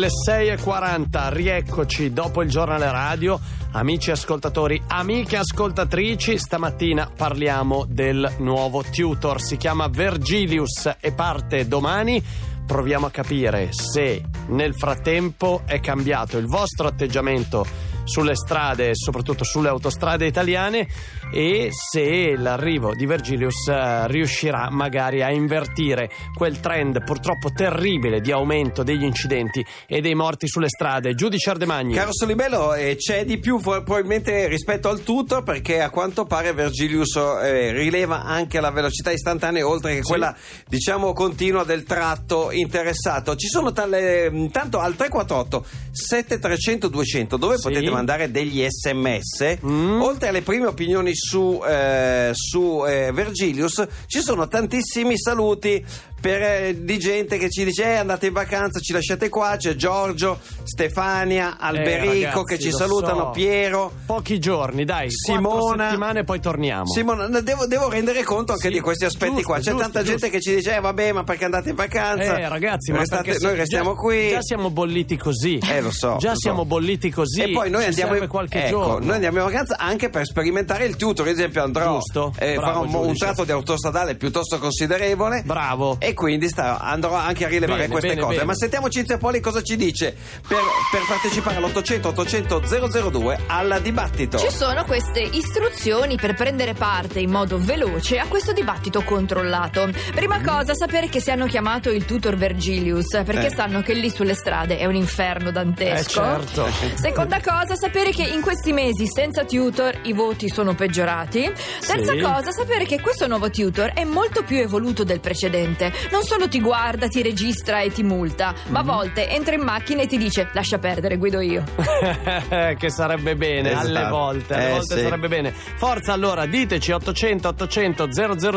le 6.40, rieccoci dopo il giornale radio. Amici ascoltatori, amiche ascoltatrici, stamattina parliamo del nuovo tutor. Si chiama Vergilius e parte domani. Proviamo a capire se nel frattempo è cambiato il vostro atteggiamento sulle strade e soprattutto sulle autostrade italiane e se l'arrivo di Vergilius eh, riuscirà magari a invertire quel trend purtroppo terribile di aumento degli incidenti e dei morti sulle strade. Giudice Ardemagni. Caro Solibello, eh, c'è di più probabilmente rispetto al tutto perché a quanto pare Vergilius eh, rileva anche la velocità istantanea oltre che Sì. quella diciamo continua del tratto interessato. Ci sono tale, tanto al 348 7300 200 dove Sì. potete mandare degli sms Mm. oltre alle prime opinioni su, eh, su eh, Vergilius ci sono tantissimi saluti per, eh, di gente che ci dice eh, andate in vacanza ci lasciate qua c'è Giorgio Stefania Alberico Eh, ragazzi, che ci salutano so. Piero Pochi giorni, dai, Simona. settimane e poi torniamo. Simona, devo, devo rendere conto anche Sì, di questi aspetti giusto, qua. C'è giusto, tanta giusto. gente che ci dice: eh, vabbè, ma perché andate in vacanza? Eh, ragazzi, ma Restate- noi restiamo già, qui. Già siamo bolliti così. Eh, lo so, Già lo so. siamo bolliti così. E poi noi andiamo, in, qualche ecco, giorno. noi andiamo in vacanza anche per sperimentare il tutor. Ad esempio, andrò Giusto, eh, bravo, farò un, un tratto di autostradale piuttosto considerevole. Bravo. E quindi sta- andrò anche a rilevare Bene, queste bene, cose. bene. Ma sentiamo Cinzia Poli cosa ci dice per, per partecipare all'800 800 002 al dibattito. Ci sono queste istruzioni per prendere parte in modo veloce a questo dibattito controllato. Prima cosa, sapere che si hanno chiamato il tutor Vergilius, perché Eh. sanno che lì sulle strade è un inferno dantesco. Eh, certo. Seconda cosa, sapere che in questi mesi senza tutor i voti sono peggiorati. Terza Sì. cosa, sapere che questo nuovo tutor è molto più evoluto del precedente. Non solo ti guarda, ti registra e ti multa, ma a volte entra in macchina e ti dice lascia perdere, guido io. che sarebbe bene Esatto. alle volte, alle Eh, volte sì. sarebbe bene. Forza allora, diteci 800 800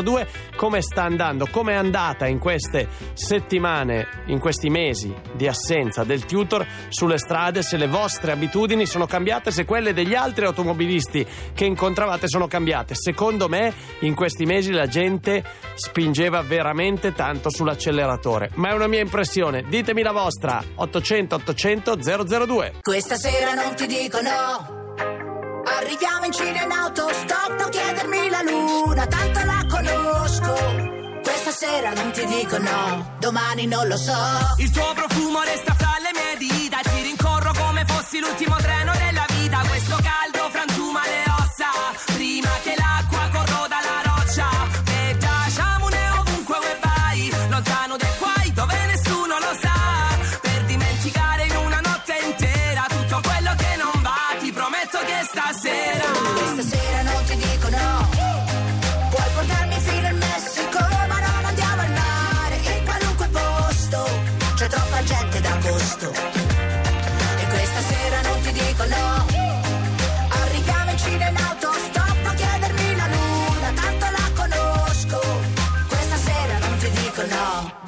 002 come sta andando, come è andata in queste settimane, in questi mesi di assenza del tutor sulle strade, se le vostre abitudini sono cambiate, se quelle degli altri automobilisti che incontravate sono cambiate. Secondo me in questi mesi la gente spingeva veramente tanto sull'acceleratore, ma è una mia impressione. Ditemi la vostra 800 800 002. Questa sera non ti dico no. Arriviamo in Cina in autostop, non chiedermi la luna, tanto la conosco. Questa sera non ti dico no, domani non lo so. Il tuo profumo resta fra le mie dita Ti rincorro come fossi l'ultimo treno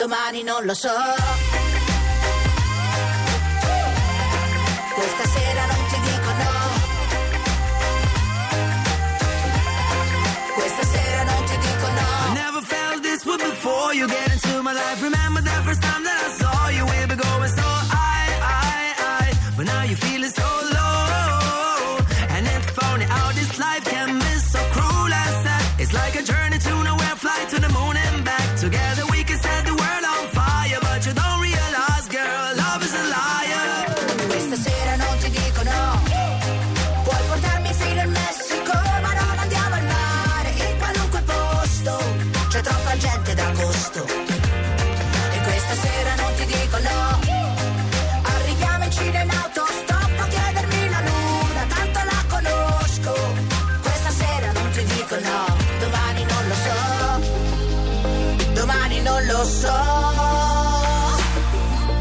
domani non lo so. Questa sera non ti dico no. Questa sera non ti dico no. Never felt this way before you get into my life. Remember the first time that so.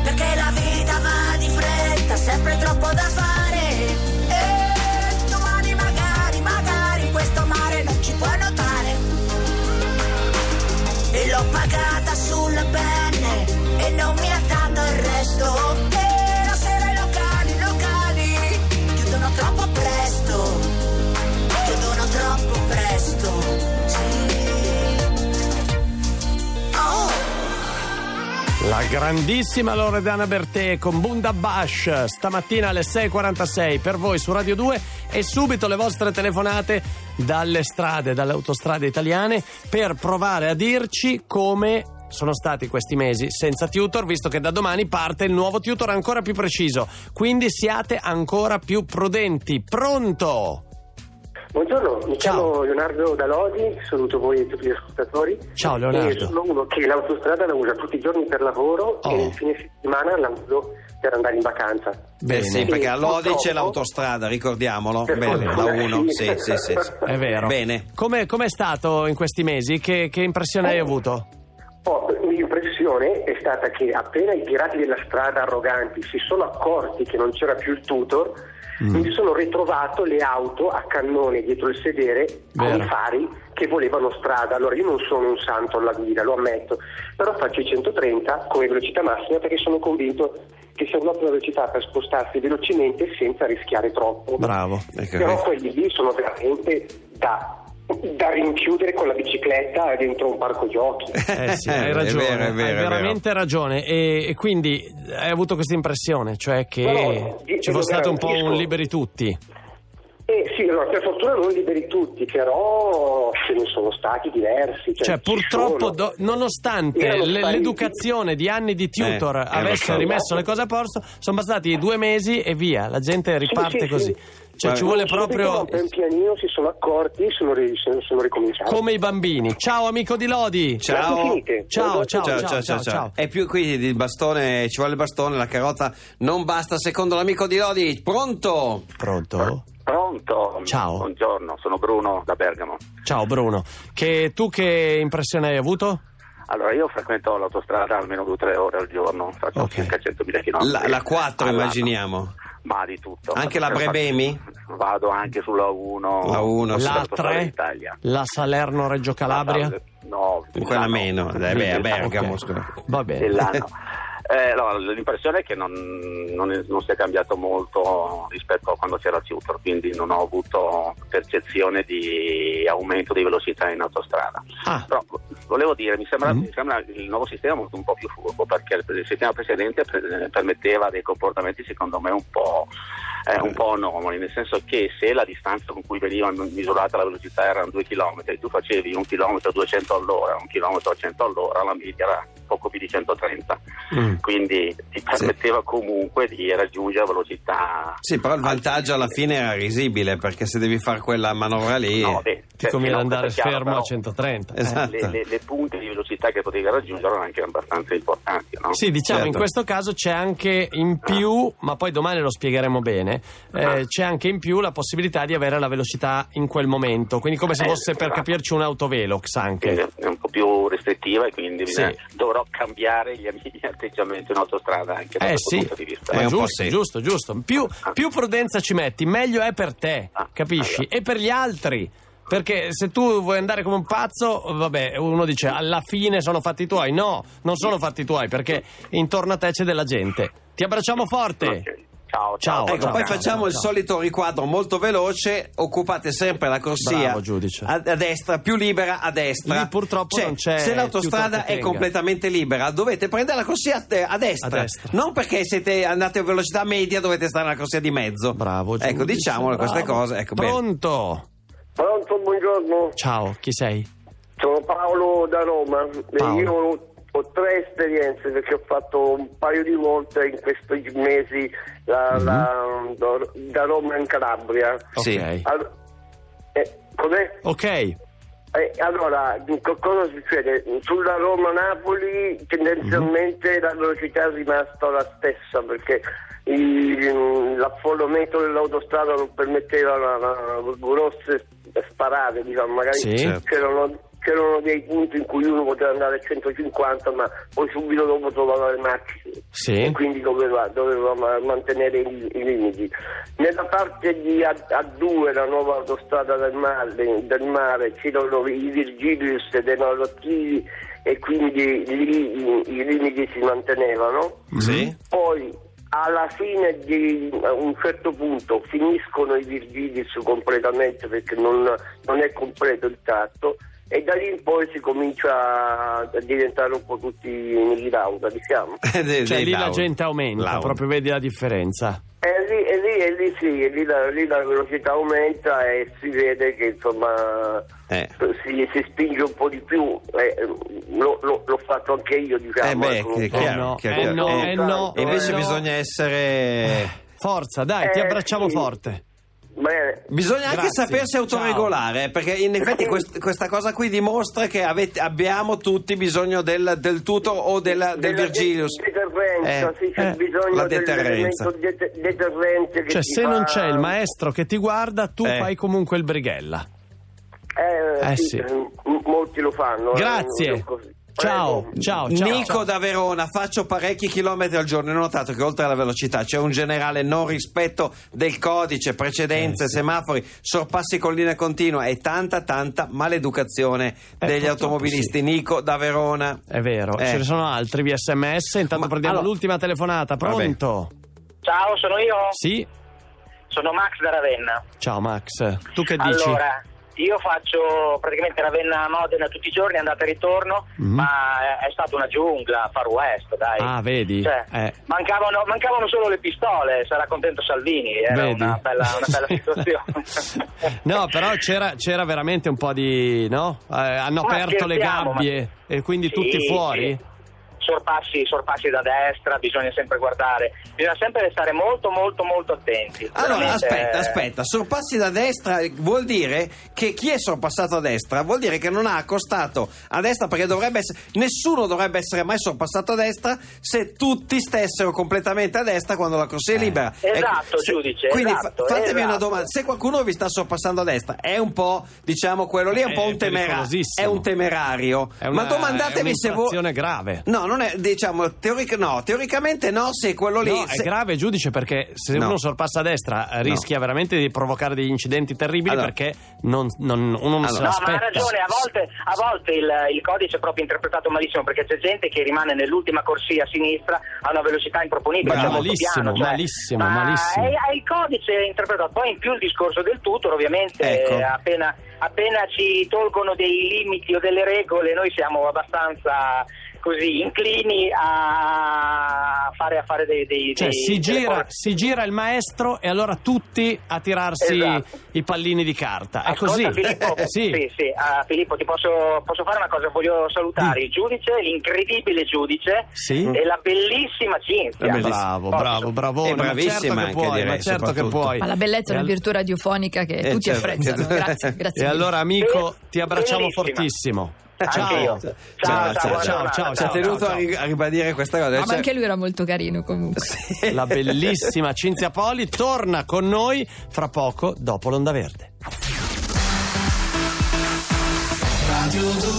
Perché la vita va di fretta, sempre troppo Grandissima Loredana Bertè con Bunda Bash stamattina alle 6.46 per voi su Radio 2 e subito le vostre telefonate dalle strade, dalle autostrade italiane per provare a dirci come sono stati questi mesi senza tutor, visto che da domani parte il nuovo tutor ancora più preciso. Quindi siate ancora più prudenti. Pronto? Buongiorno, mi Ciao. chiamo Leonardo Dalodi, saluto voi e tutti gli ascoltatori. Ciao, Leonardo. E sono uno che l'autostrada la usa tutti i giorni per lavoro Oh. e il fine settimana la uso per andare in vacanza. Beh, sì, perché a Lodi c'è l'autostrada, ricordiamolo. Bene, la fortuna, 1. sì. Sì, sì, sì. È vero. Bene. Come è stato in questi mesi? Che, che impressione hai avuto? Oh, l'impressione è stata che appena i pirati della strada arroganti si sono accorti che non c'era più il tutor, Mm. mi sono ritrovato le auto a cannone dietro il sedere con Vero. i fari che volevano strada. Allora io non sono un santo alla guida, lo ammetto, però faccio i 130 come velocità massima perché sono convinto che sia un'ottima velocità per spostarsi velocemente senza rischiare troppo. Bravo. Ecco Però quelli lì sono veramente da, da rinchiudere con la bicicletta dentro un parco giochi. Eh sì, hai È ragione, vero, è vero, hai è vero. veramente ragione. E, e quindi hai avuto questa impressione, cioè che No, no, ci fosse stato un po' un liberi tutti. Eh sì, allora, per fortuna non liberi tutti, però ce ne sono stati diversi. Cioè, Cioè, ci purtroppo, do- nonostante spariti. l'educazione di anni di tutor Eh, eh, avesse so. rimesso le cose a posto, sono bastati due mesi e via, la gente riparte sì, così. sì. Cioè, ci vuole proprio pian pianino si sono accorti sono, ri- sono, ricominciati. come i bambini. Ciao, amico di Lodi. Ciao. Ciao, ciao, Ciao, ciao, ciao, ciao. E più qui il bastone, ci vuole il bastone, la carrozza non basta secondo l'amico di Lodi. Pronto? Pronto? Pronto? Ciao. Buongiorno, sono Bruno da Bergamo. Ciao, Bruno. Che, tu che impressione hai avuto? Allora, io frequento l'autostrada almeno due o tre ore al giorno, faccio Ok. circa 100.000 km. La, la 4 all'anno. immaginiamo. Ma di tutto. Anche la Brebemi? Vado anche sulla 1. La 1, sì. La sull'autostrada 3? d'Italia. La Salerno-Reggio Calabria? No, Quella meno, dai, beh, a Bergamo. Ok. scusa. Va bene. Eh, no, l'impressione è che non, non, è- non si è cambiato molto rispetto a quando c'era Tutor, quindi non ho avuto percezione di aumento di velocità in autostrada. Ah. Però volevo dire, mi sembra, Mm. mi sembra il nuovo sistema molto un po' più furbo perché il, sistema precedente pre- permetteva dei comportamenti secondo me un po', eh, un po' anomali, nel senso che se la distanza con cui veniva misurata la velocità erano 2 km e tu facevi un chilometro a 200 all'ora, un chilometro a 100 all'ora, la media era poco più di 130, Mm. quindi ti permetteva comunque di raggiungere velocità Sì, però il vantaggio alla fine era risibile perché se devi fare quella manovra lì. No, beh, Ti cioè, conviene andare è chiaro, fermo a però 130. eh. Esatto. Le, le- le punte di velocità che potevi raggiungere erano anche abbastanza importanti, no? Sì, diciamo Certo. in questo caso c'è anche in più, ma poi domani lo spiegheremo bene, eh, c'è anche in più la possibilità di avere la velocità in quel momento, quindi come se Eh, fosse per esatto. capirci un'autovelox Quindi anche. è un po' più restrittiva e quindi Sì. dovrò cambiare gli, gli atteggiamenti in autostrada anche da Eh questo sì, punto di vista. Eh, un giusto, sì. giusto, giusto. Più, più prudenza ci metti, meglio è per te, Ah, capisci? allora. E per gli altri. Perché se tu vuoi andare come un pazzo, vabbè, uno dice alla fine sono fatti tuoi. No, non sono fatti tuoi perché intorno a te c'è della gente. Ti abbracciamo forte. Ok. Ciao, Ciao, Ecco, ciao, poi ciao, facciamo ciao, il ciao. solito riquadro molto veloce, occupate sempre la corsia Bravo, giudice. a, a destra, più libera a destra. Lì purtroppo Cioè, non c'è Se l'autostrada è completamente libera, dovete prendere la corsia a, te- a destra. A destra. Non perché siete andate a velocità media, dovete stare nella corsia di mezzo. Bravo, Ecco, giudice, diciamole queste bravo. cose. Ecco, bene. Pronto? Buongiorno. Ciao, chi sei? Sono Paolo da Roma. e Paolo. Io ho, ho tre esperienze perché ho fatto un paio di volte in questi mesi la- la- da, Roma in Calabria. Sì. Ok. All- eh, com'è? Ok. Eh, allora, co- cosa succede? Sulla Roma-Napoli tendenzialmente la velocità è rimasta la stessa perché il- l'affollamento dell'autostrada non permetteva la- la- grosse sparate, diciamo, magari Sì. Certo. c'erano, c'erano dei punti in cui uno poteva andare a 150 ma poi subito dopo trovava le macchine Sì. e quindi doveva, doveva ma- mantenere i, i limiti. Nella parte di A- A2, la nuova autostrada del mare, del mare c'erano i Virgilius ed erano attivi e quindi lì i, i limiti si mantenevano. Sì. Poi alla fine di un certo punto finiscono i Virgilius completamente perché non, non è completo il tratto e da lì in poi si comincia a diventare un po' tutti in lauda, diciamo. Cioè lì la gente aumenta, proprio vedi la differenza. E lì, e lì, e lì sì, e lì la, lì la velocità aumenta e si vede che insomma Eh. si, si spinge un po' di più. Eh, lo- lo- l'ho fatto anche io, diciamo. Eh beh, ecco, chiaro, no, chiaro, eh no, Eh, eh no, E invece eh no. bisogna essere... Forza, dai, ti Eh, abbracciamo sì. forte. Bene. Bisogna anche Grazie. sapersi autoregolare, eh, perché in effetti quest- questa cosa qui dimostra che avete- abbiamo tutti bisogno del, del tutor o della- del Della Virgilius. de- Deterrenza, Eh, sì, c'è eh, bisogno la del- deterrenza. dell'elemento det- deterrente che Cioè, se fa- non c'è il maestro che ti guarda, tu Eh. fai comunque il brighella. Eh, Eh, sì, sì. eh, m- molti lo fanno. eh, Grazie. Ciao, Prego. ciao, ciao. Nico ciao. da Verona, faccio parecchi chilometri al giorno. Ho notato che oltre alla velocità c'è un generale non rispetto del codice, precedenze, Eh, sì. semafori, sorpassi con linea continua e tanta, tanta maleducazione Eh, degli automobilisti. sì. Nico da Verona. È vero, Eh. ce ne sono altri via sms. Intanto Ma- prendiamo allora- l'ultima telefonata. Vabbè. Pronto? Ciao, sono io. Sì, Sono Max da Ravenna. ciao Max. Tu che dici? Allora, io faccio praticamente Ravenna-Modena tutti i giorni, andata e ritorno, Mhm. ma è, è stata una giungla, Far West, dai. Ah, vedi? Cioè, Eh. mancavano, mancavano solo le pistole, sarà contento Salvini, era Vedi? una bella, una bella situazione. No, però c'era, c'era veramente un po' di. no? Eh, hanno Ma aperto le scherziamo, ma- gabbie e quindi Sì, tutti fuori? sì. Sorpassi, sorpassi da destra, bisogna sempre guardare, bisogna sempre stare molto molto molto attenti. Allora, Veramente, aspetta, eh, aspetta, sorpassi da destra vuol dire che chi è sorpassato a destra vuol dire che non ha accostato a destra perché dovrebbe essere, nessuno dovrebbe essere mai sorpassato a destra se tutti stessero completamente a destra quando la corsia è libera. Esatto, se- giudice, Quindi esatto, fa- fatemi una esatto. domanda, se qualcuno vi sta sorpassando a destra è un po', diciamo, quello lì è un È po' un temerario, è un temerario. È una, Ma domandatevi è se voi... un'infrazione grave. No, non è, diciamo, teoric- no, teoricamente no, se quello lì... No, è se- grave giudice perché se No. uno sorpassa a destra rischia veramente di provocare degli incidenti terribili Allora. perché non, non- uno non se Allora. No, ma ha ragione, a volte, a volte il, il codice è proprio interpretato malissimo perché c'è gente che rimane nell'ultima corsia a sinistra a una velocità improponibile, Bravo, cioè molto malissimo, piano, cioè- malissimo, ma malissimo. È, è il codice interpretato, poi in più il discorso del tutor ovviamente Ecco. eh, appena, appena ci tolgono dei limiti o delle regole noi siamo abbastanza così inclini a fare, a fare dei, dei, Cioè, dei- si gira, si gira il maestro e allora tutti a tirarsi Esatto. i pallini di carta. È Ascolta, così. Filippo, sì. sì, sì, ah, Filippo, ti posso, posso fare una cosa? Voglio salutare il giudice, l'incredibile giudice Sì. e la bellissima Cinzia. Bravo, Posso? bravo, bravo. E ma certo bravissima che anche, puoi, direi, ma certo che soprattutto. puoi. Ma la bellezza è E una virtù radiofonica che Eh, tutti certo. apprezzano. Grazie, grazie. E mille. allora, amico, Sì, ti abbracciamo bellissima. fortissimo. Anche Ciao. io. Ciao, Ciao, ciao, ciao, ciao, Ci ha tenuto ciao. a ri- a ribadire questa cosa. Ah, ma Cioè- anche lui era molto carino comunque. La bellissima Cinzia Poli torna con noi fra poco dopo l'Onda Verde. Radio 2